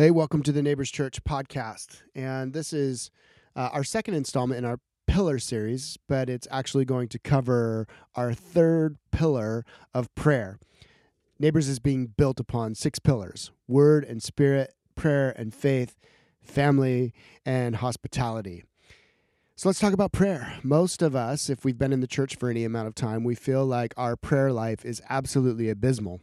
Hey, welcome to the Neighbors Church podcast. And this is uh, our second installment in our pillar series, but it's actually going to cover our third pillar of prayer. Neighbors is being built upon six pillars word and spirit, prayer and faith, family, and hospitality. So let's talk about prayer. Most of us, if we've been in the church for any amount of time, we feel like our prayer life is absolutely abysmal.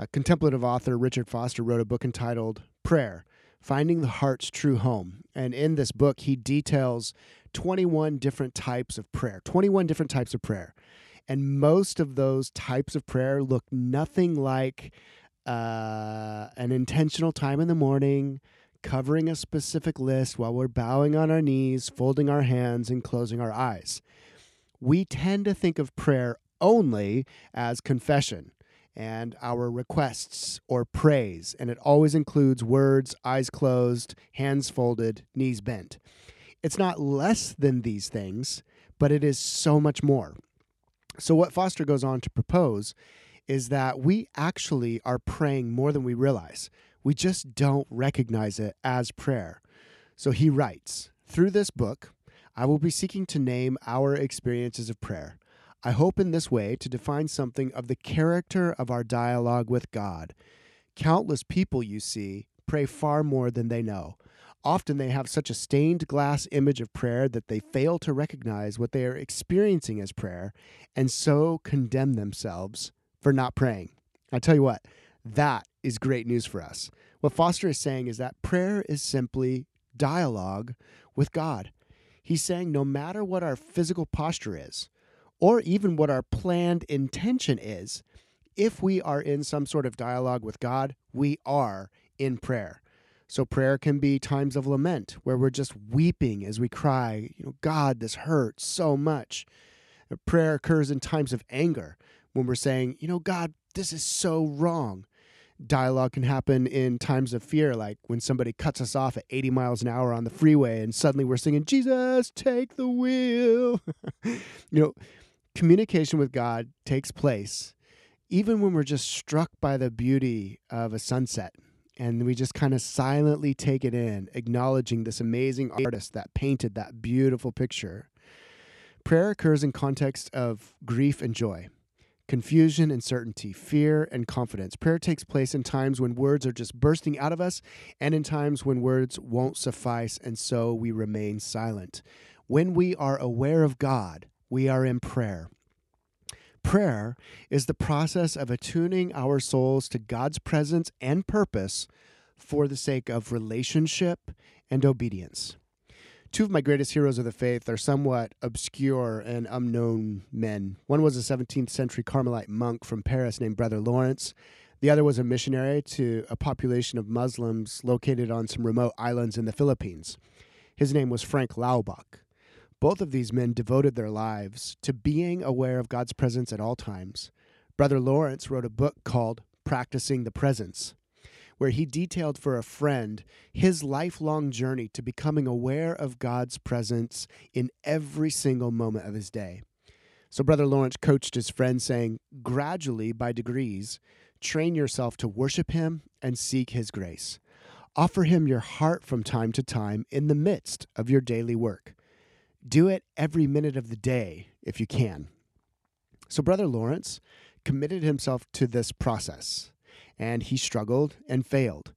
A contemplative author, Richard Foster, wrote a book entitled Prayer Finding the Heart's True Home. And in this book, he details 21 different types of prayer, 21 different types of prayer. And most of those types of prayer look nothing like uh, an intentional time in the morning, covering a specific list while we're bowing on our knees, folding our hands, and closing our eyes. We tend to think of prayer only as confession and our requests or praise, and it always includes words, eyes closed, hands folded, knees bent. It's not less than these things, but it is so much more. So, what Foster goes on to propose is that we actually are praying more than we realize. We just don't recognize it as prayer. So he writes Through this book, I will be seeking to name our experiences of prayer. I hope in this way to define something of the character of our dialogue with God. Countless people, you see, pray far more than they know. Often they have such a stained glass image of prayer that they fail to recognize what they are experiencing as prayer and so condemn themselves for not praying. I tell you what, that is great news for us. What Foster is saying is that prayer is simply dialogue with God. He's saying no matter what our physical posture is, or even what our planned intention is, if we are in some sort of dialogue with God, we are in prayer. So prayer can be times of lament where we're just weeping as we cry, you know, God, this hurts so much. Prayer occurs in times of anger when we're saying, you know, God, this is so wrong dialogue can happen in times of fear, like when somebody cuts us off at 80 miles an hour on the freeway and suddenly we're singing, Jesus, take the wheel. you know, communication with God takes place even when we're just struck by the beauty of a sunset and we just kind of silently take it in, acknowledging this amazing artist that painted that beautiful picture. Prayer occurs in context of grief and joy confusion and certainty, fear and confidence. Prayer takes place in times when words are just bursting out of us and in times when words won't suffice, and so we remain silent. When we are aware of God, we are in prayer. Prayer is the process of attuning our souls to God's presence and purpose for the sake of relationship and obedience. Two of my greatest heroes of the faith are somewhat obscure and unknown men. One was a 17th century Carmelite monk from Paris named Brother Lawrence. The other was a missionary to a population of Muslims located on some remote islands in the Philippines. His name was Frank Laubach. Both of these men devoted their lives to being aware of God's presence at all times. Brother Lawrence wrote a book called Practicing the Presence where he detailed for a friend his lifelong journey to becoming aware of God's presence in every single moment of his day. So, Brother Lawrence coached his friend, saying, Gradually, by degrees, train yourself to worship him and seek his grace. Offer him your heart from time to time in the midst of your daily work. Do it every minute of the day if you can. So, Brother Lawrence committed himself to this process and he struggled and failed.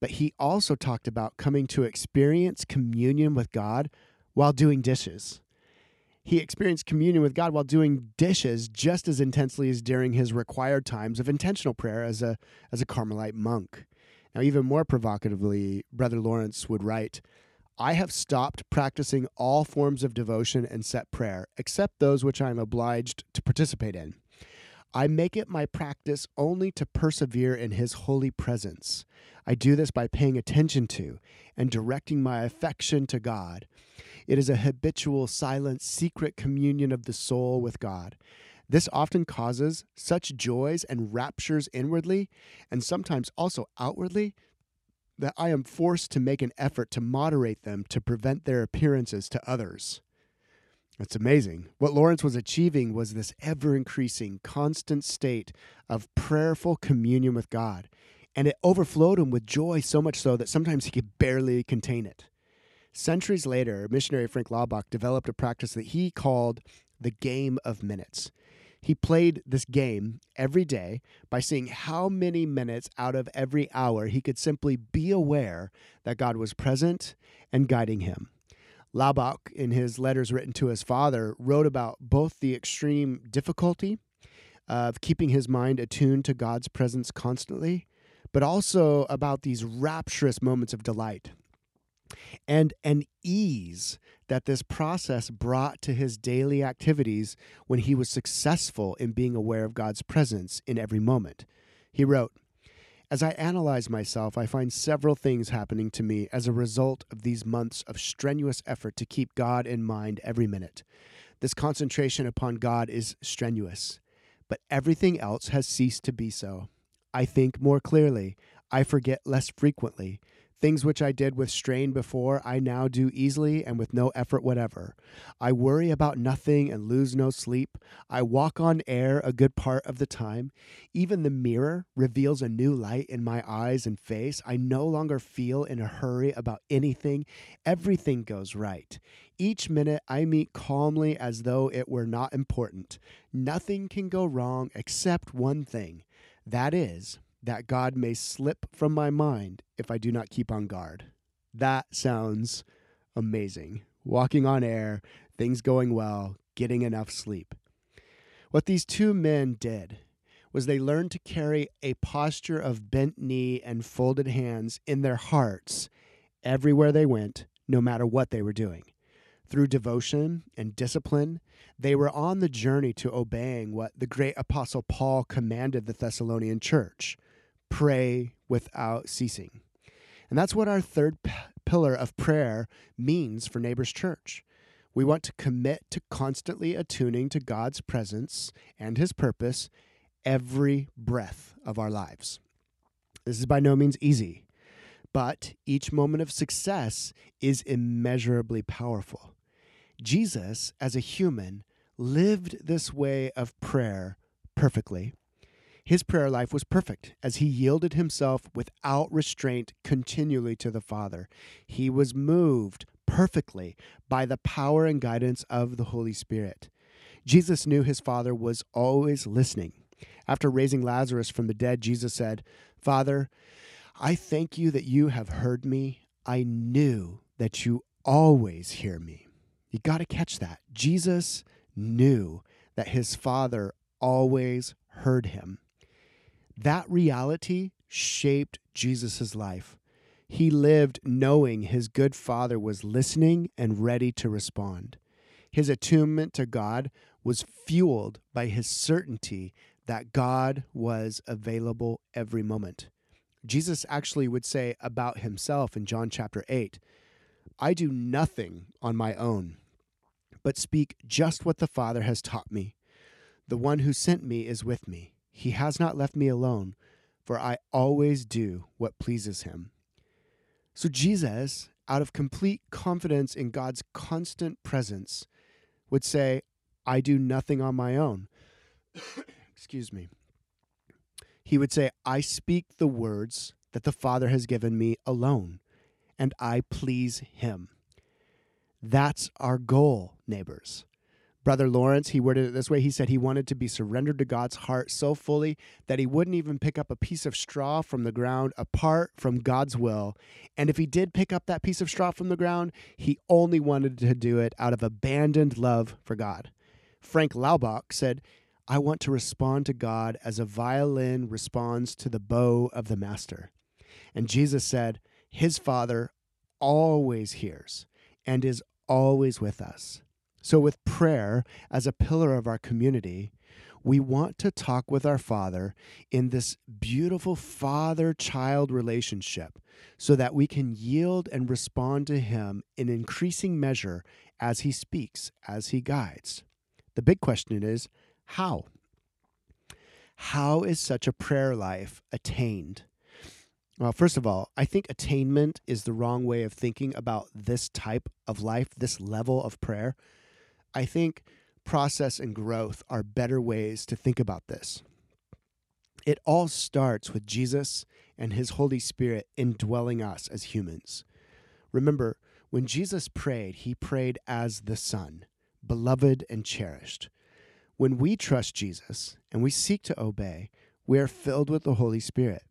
But he also talked about coming to experience communion with God while doing dishes. He experienced communion with God while doing dishes just as intensely as during his required times of intentional prayer as a, as a Carmelite monk. Now, even more provocatively, Brother Lawrence would write, I have stopped practicing all forms of devotion and set prayer, except those which I am obliged to participate in. I make it my practice only to persevere in His holy presence. I do this by paying attention to and directing my affection to God. It is a habitual, silent, secret communion of the soul with God. This often causes such joys and raptures inwardly, and sometimes also outwardly, that I am forced to make an effort to moderate them to prevent their appearances to others. It's amazing. What Lawrence was achieving was this ever increasing, constant state of prayerful communion with God. and it overflowed him with joy so much so that sometimes he could barely contain it. Centuries later, missionary Frank Laubach developed a practice that he called the game of minutes. He played this game every day by seeing how many minutes out of every hour he could simply be aware that God was present and guiding him. Laubach, in his letters written to his father, wrote about both the extreme difficulty of keeping his mind attuned to God's presence constantly, but also about these rapturous moments of delight and an ease that this process brought to his daily activities when he was successful in being aware of God's presence in every moment. He wrote, as I analyze myself, I find several things happening to me as a result of these months of strenuous effort to keep God in mind every minute. This concentration upon God is strenuous, but everything else has ceased to be so. I think more clearly. I forget less frequently. Things which I did with strain before, I now do easily and with no effort whatever. I worry about nothing and lose no sleep. I walk on air a good part of the time. Even the mirror reveals a new light in my eyes and face. I no longer feel in a hurry about anything. Everything goes right. Each minute I meet calmly as though it were not important. Nothing can go wrong except one thing. That is, that God may slip from my mind if I do not keep on guard. That sounds amazing. Walking on air, things going well, getting enough sleep. What these two men did was they learned to carry a posture of bent knee and folded hands in their hearts everywhere they went, no matter what they were doing. Through devotion and discipline, they were on the journey to obeying what the great apostle Paul commanded the Thessalonian church pray without ceasing. And that's what our third p- pillar of prayer means for Neighbors Church. We want to commit to constantly attuning to God's presence and His purpose every breath of our lives. This is by no means easy, but each moment of success is immeasurably powerful. Jesus, as a human, lived this way of prayer perfectly his prayer life was perfect as he yielded himself without restraint continually to the Father. He was moved perfectly by the power and guidance of the Holy Spirit. Jesus knew his Father was always listening. After raising Lazarus from the dead, Jesus said, Father, I thank you that you have heard me. I knew that you always hear me. You got to catch that. Jesus knew that his Father always heard him. That reality shaped Jesus' life. He lived knowing his good father was listening and ready to respond. His attunement to God was fueled by his certainty that God was available every moment. Jesus actually would say about himself in John chapter 8 I do nothing on my own, but speak just what the Father has taught me. The one who sent me is with me. He has not left me alone, for I always do what pleases him. So Jesus, out of complete confidence in God's constant presence, would say, I do nothing on my own. Excuse me. He would say, I speak the words that the Father has given me alone, and I please him. That's our goal, neighbors. Brother Lawrence, he worded it this way. He said he wanted to be surrendered to God's heart so fully that he wouldn't even pick up a piece of straw from the ground apart from God's will. And if he did pick up that piece of straw from the ground, he only wanted to do it out of abandoned love for God. Frank Laubach said, I want to respond to God as a violin responds to the bow of the master. And Jesus said, His Father always hears and is always with us. So, with prayer as a pillar of our community, we want to talk with our Father in this beautiful father child relationship so that we can yield and respond to Him in increasing measure as He speaks, as He guides. The big question is how? How is such a prayer life attained? Well, first of all, I think attainment is the wrong way of thinking about this type of life, this level of prayer. I think process and growth are better ways to think about this. It all starts with Jesus and His Holy Spirit indwelling us as humans. Remember, when Jesus prayed, He prayed as the Son, beloved and cherished. When we trust Jesus and we seek to obey, we are filled with the Holy Spirit.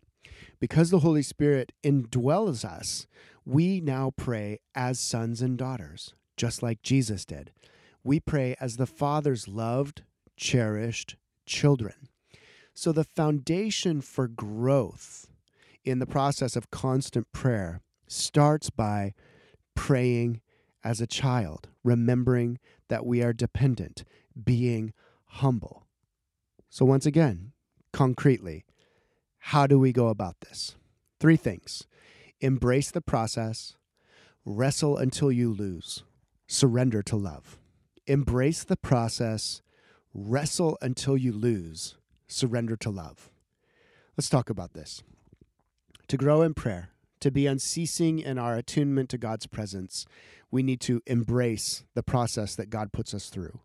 Because the Holy Spirit indwells us, we now pray as sons and daughters, just like Jesus did. We pray as the Father's loved, cherished children. So, the foundation for growth in the process of constant prayer starts by praying as a child, remembering that we are dependent, being humble. So, once again, concretely, how do we go about this? Three things embrace the process, wrestle until you lose, surrender to love. Embrace the process, wrestle until you lose, surrender to love. Let's talk about this. To grow in prayer, to be unceasing in our attunement to God's presence, we need to embrace the process that God puts us through.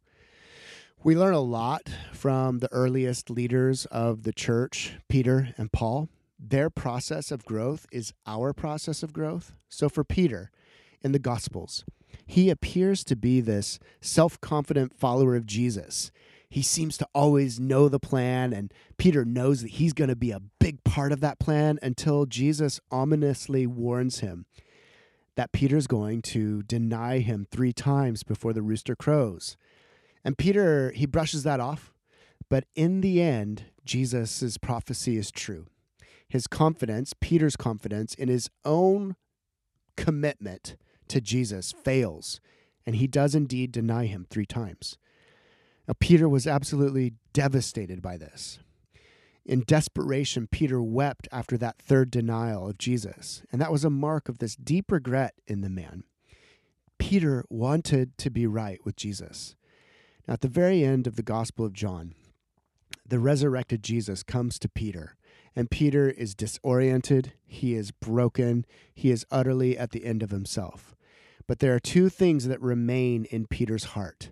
We learn a lot from the earliest leaders of the church, Peter and Paul. Their process of growth is our process of growth. So for Peter in the Gospels, he appears to be this self confident follower of Jesus. He seems to always know the plan, and Peter knows that he's going to be a big part of that plan until Jesus ominously warns him that Peter's going to deny him three times before the rooster crows. And Peter, he brushes that off. But in the end, Jesus' prophecy is true. His confidence, Peter's confidence in his own commitment to Jesus fails, and he does indeed deny him three times. Now, Peter was absolutely devastated by this. In desperation, Peter wept after that third denial of Jesus, and that was a mark of this deep regret in the man. Peter wanted to be right with Jesus. Now, at the very end of the Gospel of John, the resurrected Jesus comes to Peter, and Peter is disoriented, he is broken, he is utterly at the end of himself. But there are two things that remain in Peter's heart,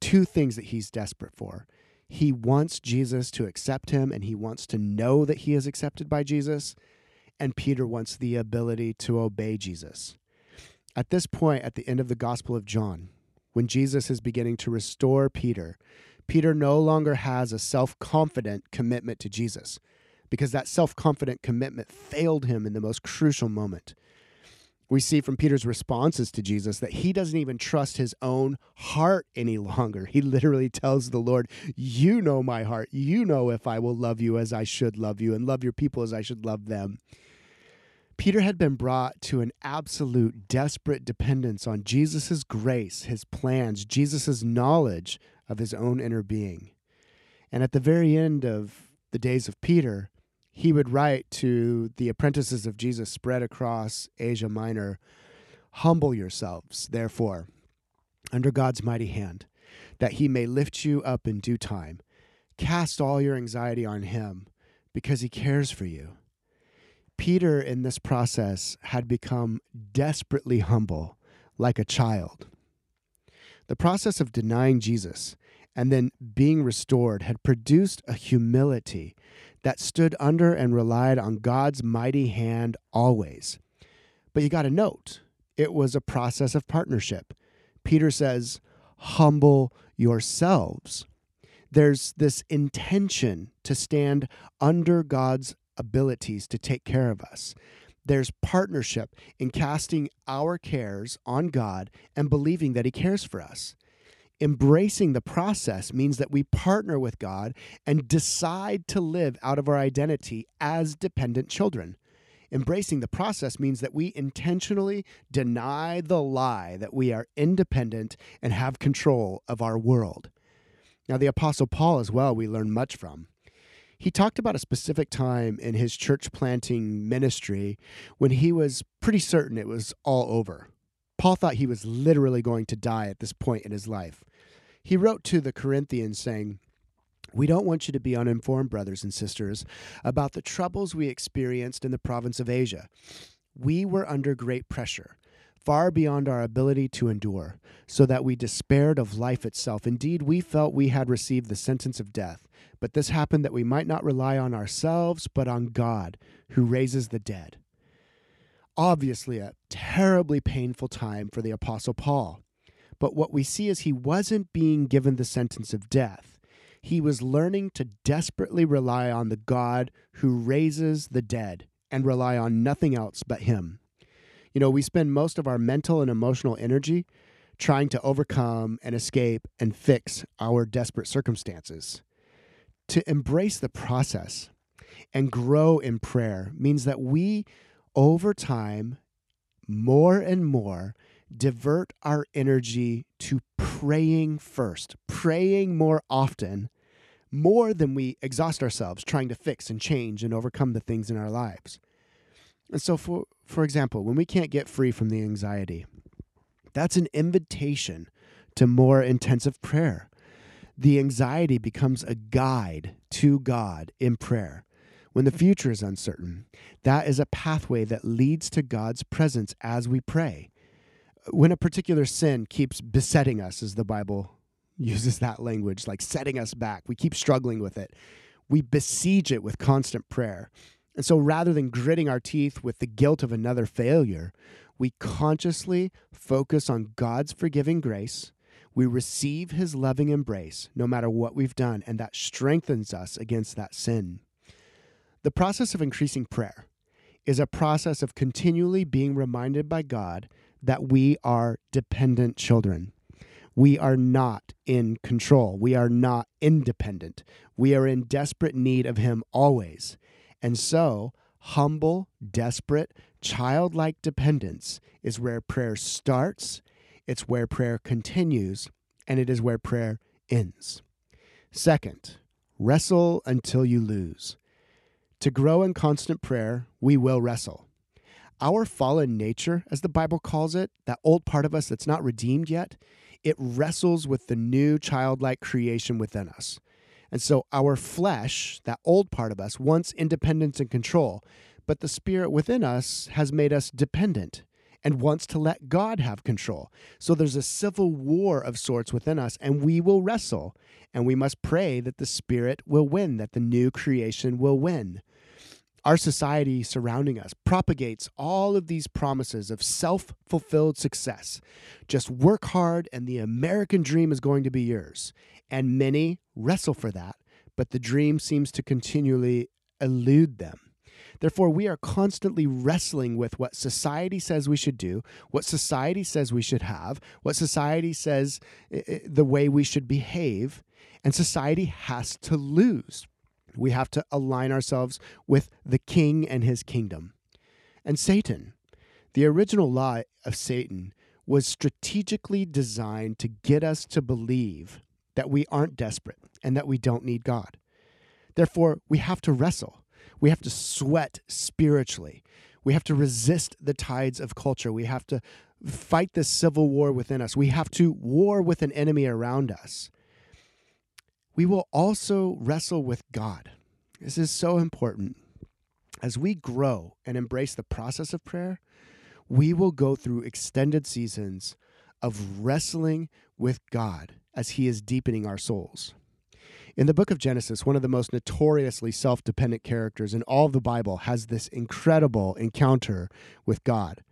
two things that he's desperate for. He wants Jesus to accept him, and he wants to know that he is accepted by Jesus, and Peter wants the ability to obey Jesus. At this point, at the end of the Gospel of John, when Jesus is beginning to restore Peter, Peter no longer has a self confident commitment to Jesus because that self confident commitment failed him in the most crucial moment. We see from Peter's responses to Jesus that he doesn't even trust his own heart any longer. He literally tells the Lord, You know my heart. You know if I will love you as I should love you and love your people as I should love them. Peter had been brought to an absolute desperate dependence on Jesus' grace, his plans, Jesus' knowledge of his own inner being. And at the very end of the days of Peter, he would write to the apprentices of Jesus spread across Asia Minor Humble yourselves, therefore, under God's mighty hand, that he may lift you up in due time. Cast all your anxiety on him, because he cares for you. Peter, in this process, had become desperately humble, like a child. The process of denying Jesus and then being restored had produced a humility that stood under and relied on God's mighty hand always. But you got to note, it was a process of partnership. Peter says, Humble yourselves. There's this intention to stand under God's abilities to take care of us. There's partnership in casting our cares on God and believing that He cares for us. Embracing the process means that we partner with God and decide to live out of our identity as dependent children. Embracing the process means that we intentionally deny the lie that we are independent and have control of our world. Now, the Apostle Paul, as well, we learn much from he talked about a specific time in his church planting ministry when he was pretty certain it was all over. Paul thought he was literally going to die at this point in his life. He wrote to the Corinthians saying, we don't want you to be uninformed, brothers and sisters, about the troubles we experienced in the province of Asia. We were under great pressure far beyond our ability to endure, so that we despaired of life itself. Indeed, we felt we had received the sentence of death. But this happened that we might not rely on ourselves, but on God, who raises the dead. Obviously, a terribly painful time for the Apostle Paul. But what we see is he wasn't being given the sentence of death. He was learning to desperately rely on the God who raises the dead and rely on nothing else but Him. You know, we spend most of our mental and emotional energy trying to overcome and escape and fix our desperate circumstances. To embrace the process and grow in prayer means that we, over time, more and more, divert our energy to praying first, praying more often, more than we exhaust ourselves trying to fix and change and overcome the things in our lives. And so, for, for example, when we can't get free from the anxiety, that's an invitation to more intensive prayer. The anxiety becomes a guide to God in prayer. When the future is uncertain, that is a pathway that leads to God's presence as we pray when a particular sin keeps besetting us, as the Bible uses that language, like setting us back, we keep struggling with it. We besiege it with constant prayer. And so rather than gritting our teeth with the guilt of another failure, we consciously focus on God's forgiving grace. We receive his loving embrace no matter what we've done, and that strengthens us against that sin. The process of increasing prayer is a process of continually being reminded by God that we are dependent children. We are not in control. We are not independent. We are in desperate need of Him always. And so, humble, desperate, childlike dependence is where prayer starts, it's where prayer continues, and it is where prayer ends. Second, wrestle until you lose. To grow in constant prayer, we will wrestle our fallen nature, as the Bible calls it, that old part of us that's not redeemed yet, it wrestles with the new childlike creation within us. And so our flesh, that old part of us, wants independence and control, but the spirit within us has made us dependent and wants to let God have control. So there's a civil war of sorts within us, and we will wrestle, and we must pray that the spirit will win, that the new creation will win. Our society surrounding us propagates all of these promises of self fulfilled success. Just work hard, and the American dream is going to be yours. And many wrestle for that, but the dream seems to continually elude them. Therefore, we are constantly wrestling with what society says we should do, what society says we should have, what society says eh, eh, the way we should behave, and society has to lose. We have to align ourselves with the king and his kingdom. And Satan, the original lie of Satan, was strategically designed to get us to believe that we aren't desperate and that we don't need God. Therefore, we have to wrestle. We have to sweat spiritually. We have to resist the tides of culture. We have to fight this civil war within us. We have to war with an enemy around us we will also wrestle with God. This is so important. As we grow and embrace the process of prayer, we will go through extended seasons of wrestling with God as He is deepening our souls. In the book of Genesis, one of the most notoriously self dependent characters in all of the Bible has this incredible encounter with God.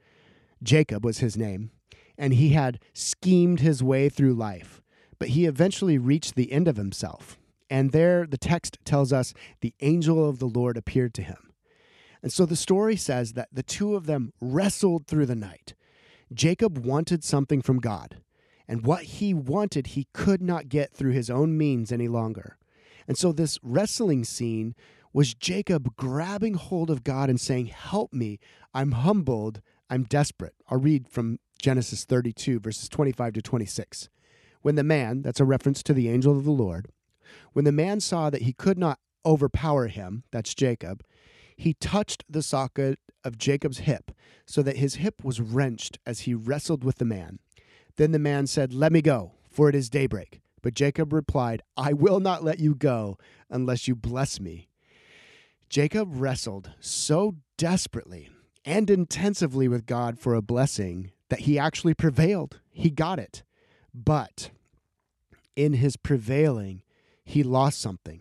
Jacob was his name, and he had schemed his way through life but he eventually reached the end of himself. And there, the text tells us the angel of the Lord appeared to him. And so the story says that the two of them wrestled through the night. Jacob wanted something from God, and what he wanted, he could not get through his own means any longer. And so this wrestling scene was Jacob grabbing hold of God and saying, Help me. I'm humbled. I'm desperate. I'll read from Genesis 32, verses 25 to 26. When the man, that's a reference to the angel of the Lord, when the man saw that he could not overpower him, that's Jacob, he touched the socket of Jacob's hip, so that his hip was wrenched as he wrestled with the man. Then the man said, Let me go, for it is daybreak. But Jacob replied, I will not let you go unless you bless me. Jacob wrestled so desperately and intensively with God for a blessing that he actually prevailed. He got it. But in his prevailing, he lost something.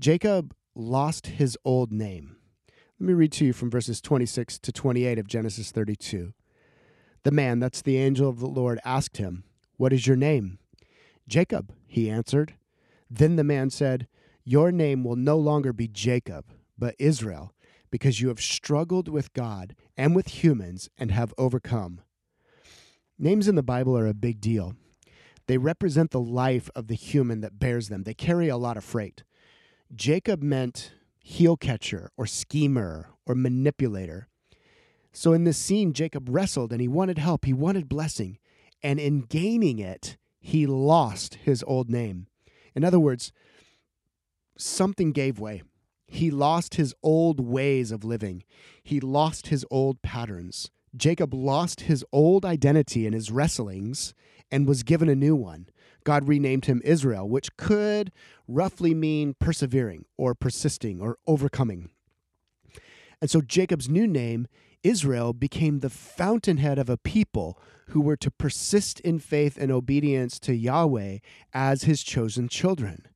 Jacob lost his old name. Let me read to you from verses 26 to 28 of Genesis 32. The man, that's the angel of the Lord, asked him, What is your name? Jacob, he answered. Then the man said, Your name will no longer be Jacob, but Israel, because you have struggled with God and with humans and have overcome. Names in the Bible are a big deal. They represent the life of the human that bears them, they carry a lot of freight. Jacob meant heel catcher or schemer or manipulator. So in this scene, Jacob wrestled and he wanted help, he wanted blessing. And in gaining it, he lost his old name. In other words, something gave way. He lost his old ways of living, he lost his old patterns. Jacob lost his old identity in his wrestlings and was given a new one. God renamed him Israel, which could roughly mean persevering or persisting or overcoming. And so Jacob's new name, Israel, became the fountainhead of a people who were to persist in faith and obedience to Yahweh as his chosen children.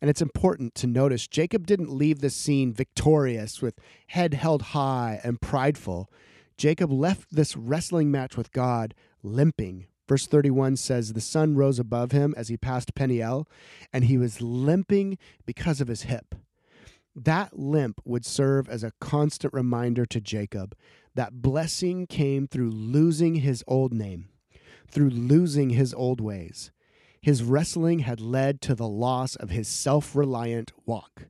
And it's important to notice Jacob didn't leave the scene victorious with head held high and prideful. Jacob left this wrestling match with God limping. Verse 31 says, The sun rose above him as he passed Peniel, and he was limping because of his hip. That limp would serve as a constant reminder to Jacob that blessing came through losing his old name, through losing his old ways. His wrestling had led to the loss of his self reliant walk,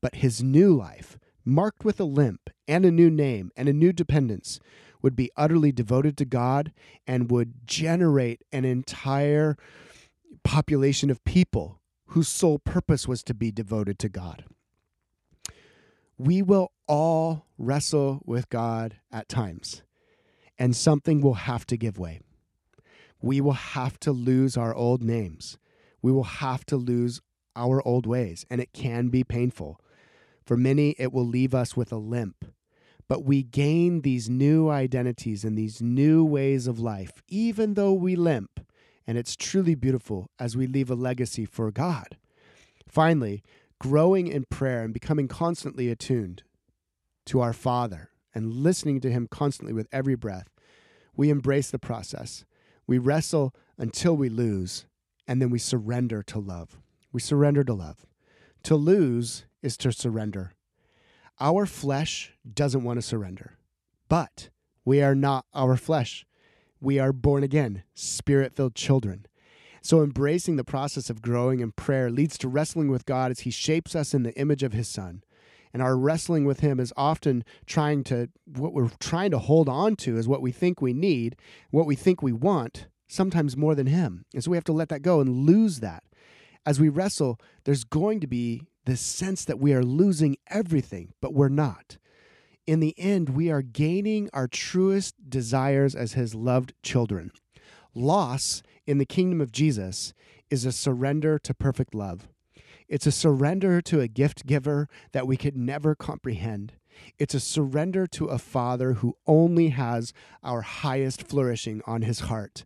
but his new life, marked with a limp and a new name and a new dependence, would be utterly devoted to God and would generate an entire population of people whose sole purpose was to be devoted to God. We will all wrestle with God at times, and something will have to give way. We will have to lose our old names. We will have to lose our old ways, and it can be painful. For many, it will leave us with a limp. But we gain these new identities and these new ways of life, even though we limp. And it's truly beautiful as we leave a legacy for God. Finally, growing in prayer and becoming constantly attuned to our Father and listening to Him constantly with every breath, we embrace the process. We wrestle until we lose, and then we surrender to love. We surrender to love. To lose is to surrender. Our flesh doesn't want to surrender, but we are not our flesh. We are born again, spirit filled children. So, embracing the process of growing in prayer leads to wrestling with God as He shapes us in the image of His Son. And our wrestling with Him is often trying to, what we're trying to hold on to is what we think we need, what we think we want, sometimes more than Him. And so we have to let that go and lose that. As we wrestle, there's going to be this sense that we are losing everything, but we're not. In the end, we are gaining our truest desires as His loved children. Loss in the kingdom of Jesus is a surrender to perfect love. It's a surrender to a gift giver that we could never comprehend. It's a surrender to a Father who only has our highest flourishing on his heart.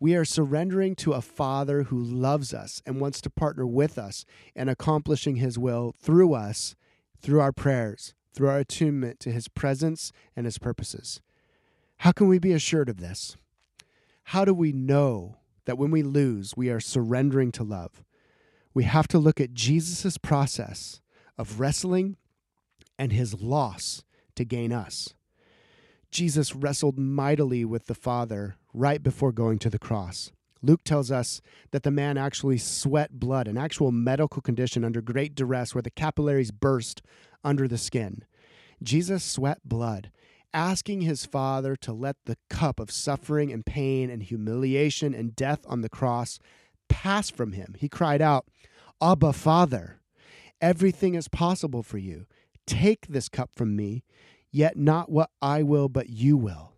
We are surrendering to a Father who loves us and wants to partner with us in accomplishing his will through us, through our prayers, through our attunement to his presence and his purposes. How can we be assured of this? How do we know that when we lose, we are surrendering to love? We have to look at Jesus' process of wrestling and his loss to gain us. Jesus wrestled mightily with the Father right before going to the cross. Luke tells us that the man actually sweat blood, an actual medical condition under great duress where the capillaries burst under the skin. Jesus sweat blood, asking his Father to let the cup of suffering and pain and humiliation and death on the cross pass from him. He cried out, Abba, Father, everything is possible for you. Take this cup from me, yet not what I will, but you will.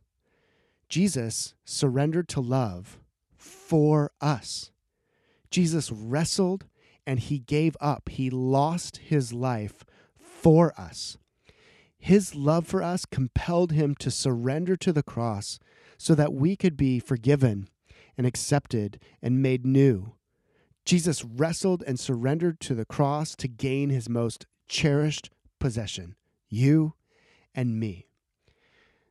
Jesus surrendered to love for us. Jesus wrestled and he gave up. He lost his life for us. His love for us compelled him to surrender to the cross so that we could be forgiven and accepted and made new. Jesus wrestled and surrendered to the cross to gain his most cherished possession, you and me.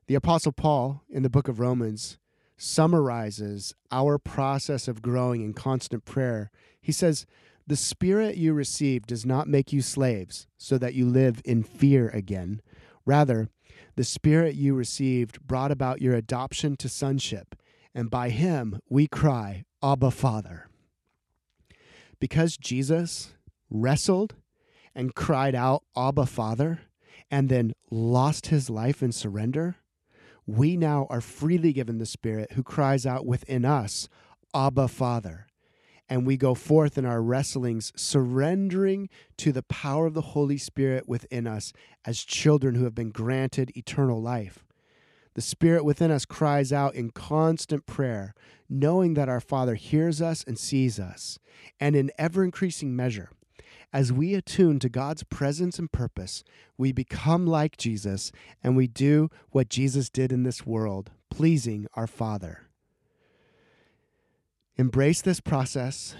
The Apostle Paul in the book of Romans summarizes our process of growing in constant prayer. He says, The Spirit you received does not make you slaves so that you live in fear again. Rather, the Spirit you received brought about your adoption to sonship, and by Him we cry, Abba, Father. Because Jesus wrestled and cried out, Abba, Father, and then lost his life in surrender, we now are freely given the Spirit who cries out within us, Abba, Father. And we go forth in our wrestlings, surrendering to the power of the Holy Spirit within us as children who have been granted eternal life. The Spirit within us cries out in constant prayer, knowing that our Father hears us and sees us. And in ever increasing measure, as we attune to God's presence and purpose, we become like Jesus and we do what Jesus did in this world, pleasing our Father. Embrace this process,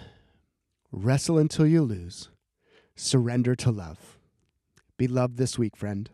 wrestle until you lose, surrender to love. Be loved this week, friend.